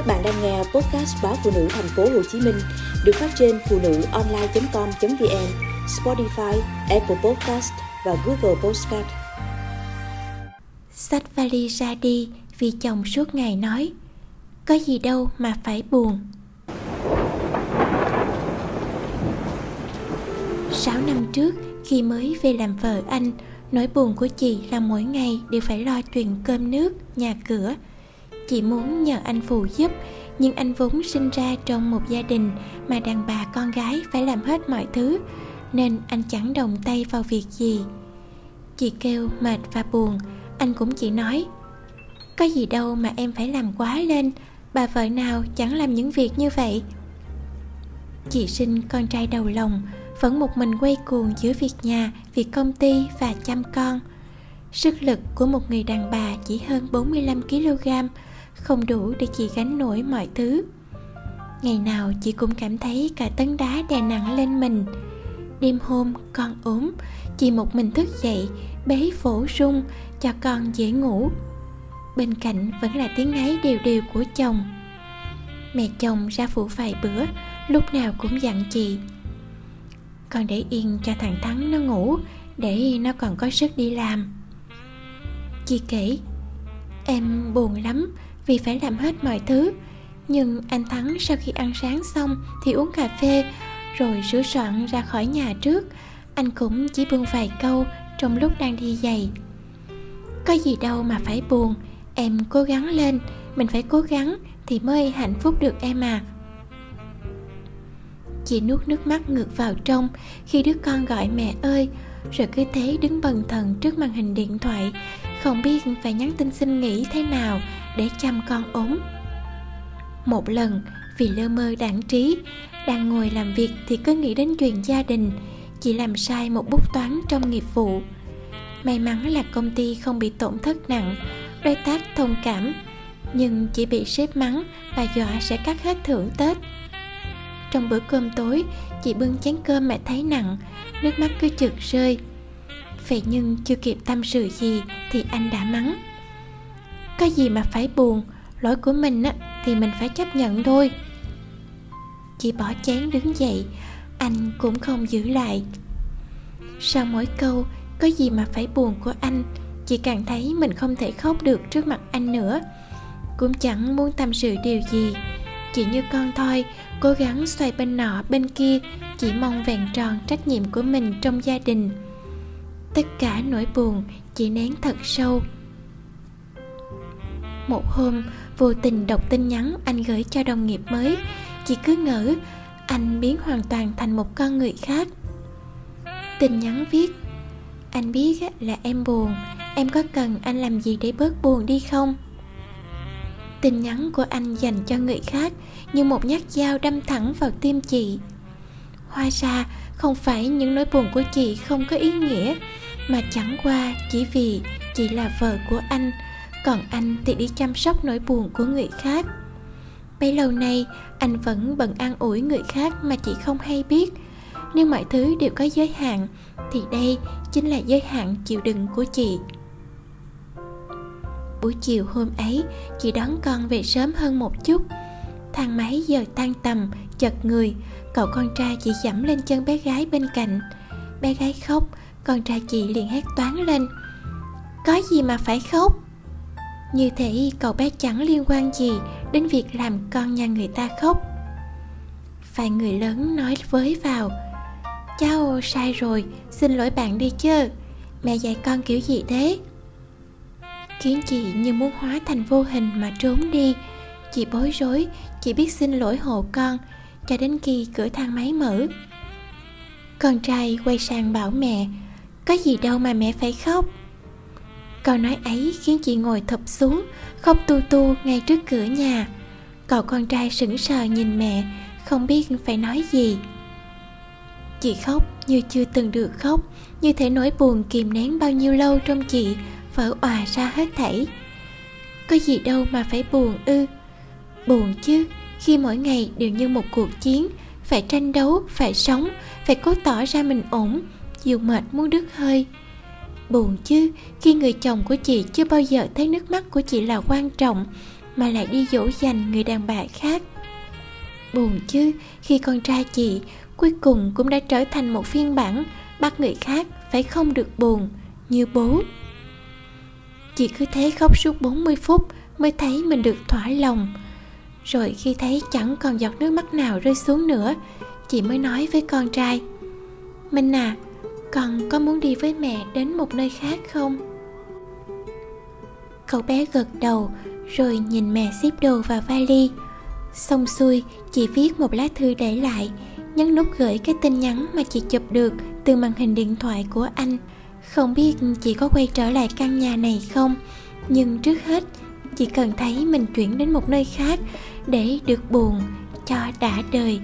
Các bạn đang nghe podcast báo phụ nữ thành phố Hồ Chí Minh được phát trên phụ nữ online.com.vn, Spotify, Apple Podcast và Google Podcast. Sách vali ra đi vì chồng suốt ngày nói Có gì đâu mà phải buồn Sáu năm trước khi mới về làm vợ anh Nỗi buồn của chị là mỗi ngày đều phải lo chuyện cơm nước, nhà cửa Chị muốn nhờ anh phù giúp Nhưng anh vốn sinh ra trong một gia đình Mà đàn bà con gái phải làm hết mọi thứ Nên anh chẳng đồng tay vào việc gì. Chị kêu mệt và buồn Anh cũng chỉ nói Có gì đâu mà em phải làm quá lên Bà vợ nào chẳng làm những việc như vậy? Chị sinh con trai đầu lòng Vẫn một mình quay cuồng giữa việc nhà, việc công ty và chăm con. Sức lực của một người đàn bà chỉ hơn 45kg không đủ để chị gánh nổi mọi thứ. Ngày nào chị cũng cảm thấy cả tấn đá đè nặng lên mình. Đêm hôm con ốm, chị một mình thức dậy, bế phổ rung cho con dễ ngủ. Bên cạnh vẫn là tiếng ngáy đều đều của chồng. Mẹ chồng ra phụ vài bữa, lúc nào cũng dặn chị, con để yên cho thằng thắng nó ngủ, để nó còn có sức đi làm. Chị kể, em buồn lắm vì phải làm hết mọi thứ. Nhưng anh thắng sau khi ăn sáng xong thì uống cà phê, rồi sửa soạn ra khỏi nhà trước. Anh cũng chỉ buông vài câu trong lúc đang đi giày. Có gì đâu mà phải buồn, em cố gắng lên, mình phải cố gắng thì mới hạnh phúc được em à. Chị nuốt nước mắt ngược vào trong khi đứa con gọi mẹ ơi, rồi cứ thế đứng bần thần trước màn hình điện thoại, không biết phải nhắn tin xin nghỉ thế nào để chăm con ốm. Một lần, vì lơ mơ đảng trí, đang ngồi làm việc thì cứ nghĩ đến chuyện gia đình, chỉ làm sai một bút toán trong nghiệp vụ. May mắn là công ty không bị tổn thất nặng đối tác thông cảm, nhưng chỉ bị sếp mắng và dọa sẽ cắt hết thưởng tết. Trong bữa cơm tối, chị bưng chén cơm mẹ thấy nặng, nước mắt cứ trượt rơi. Vậy nhưng chưa kịp tâm sự gì thì anh đã mắng có gì mà phải buồn, lỗi của mình á, thì mình phải chấp nhận thôi. Chị bỏ chén đứng dậy, anh cũng không giữ lại. Sau mỗi câu, có gì mà phải buồn của anh? chị càng thấy mình không thể khóc được trước mặt anh nữa. Cũng chẳng muốn tâm sự điều gì, chỉ như con thôi, cố gắng xoay bên nọ, bên kia, chỉ mong vẹn tròn trách nhiệm của mình trong gia đình. Tất cả nỗi buồn, chị nén thật sâu một hôm, vô tình đọc tin nhắn anh gửi cho đồng nghiệp mới. Chị cứ ngỡ, anh biến hoàn toàn thành một con người khác. Tin nhắn viết, anh biết là em buồn. Em có cần anh làm gì để bớt buồn đi không? Tin nhắn của anh dành cho người khác như một nhát dao đâm thẳng vào tim chị. Hóa ra, không phải những nỗi buồn của chị không có ý nghĩa, mà chẳng qua chỉ vì chị là vợ của anh còn anh thì đi chăm sóc nỗi buồn của người khác. Bấy lâu nay, anh vẫn bận an ủi người khác mà chị không hay biết. Nếu mọi thứ đều có giới hạn, thì đây chính là giới hạn chịu đựng của chị. Buổi chiều hôm ấy, chị đón con về sớm hơn một chút. Thang máy giờ tan tầm chật người. Cậu con trai chị dẫm lên chân bé gái bên cạnh. Bé gái khóc, con trai chị liền hét toáng lên. Có gì mà phải khóc? Như thể cậu bé chẳng liên quan gì đến việc làm con nhà người ta khóc. Vài người lớn nói với vào, cháu sai rồi, xin lỗi bạn đi chứ mẹ dạy con kiểu gì thế? Khiến chị như muốn hóa thành vô hình mà trốn đi. Chị bối rối, chị biết xin lỗi hộ con, cho đến khi cửa thang máy mở. Con trai quay sang bảo mẹ, có gì đâu mà mẹ phải khóc câu nói ấy khiến chị ngồi thụp xuống, khóc tu tu ngay trước cửa nhà. Cậu con trai sững sờ nhìn mẹ, không biết phải nói gì. Chị khóc như chưa từng được khóc, như thể nỗi buồn kìm nén bao nhiêu lâu trong chị vỡ òa ra hết thảy. Có gì đâu mà phải buồn ư. Buồn chứ, khi mỗi ngày đều như một cuộc chiến, phải tranh đấu, phải sống, phải cố tỏ ra mình ổn, dù mệt muốn đứt hơi buồn chứ. Khi người chồng của chị chưa bao giờ thấy nước mắt của chị là quan trọng, mà lại đi dỗ dành người đàn bà khác. Buồn chứ, khi con trai chị cuối cùng cũng đã trở thành một phiên bản, bắt người khác phải không được buồn như bố. Chị cứ thế khóc suốt 40 phút mới thấy mình được thỏa lòng. Rồi khi thấy chẳng còn giọt nước mắt nào rơi xuống nữa, chị mới nói với con trai, minh à con có muốn đi với mẹ đến một nơi khác không? Cậu bé gật đầu, rồi nhìn mẹ xếp đồ vào vali. Xong xuôi, chị viết một lá thư để lại, nhấn nút gửi cái tin nhắn mà chị chụp được từ màn hình điện thoại của anh. Không biết chị có quay trở lại căn nhà này không, nhưng trước hết, chị cần thấy mình chuyển đến một nơi khác để được buồn cho đã đời.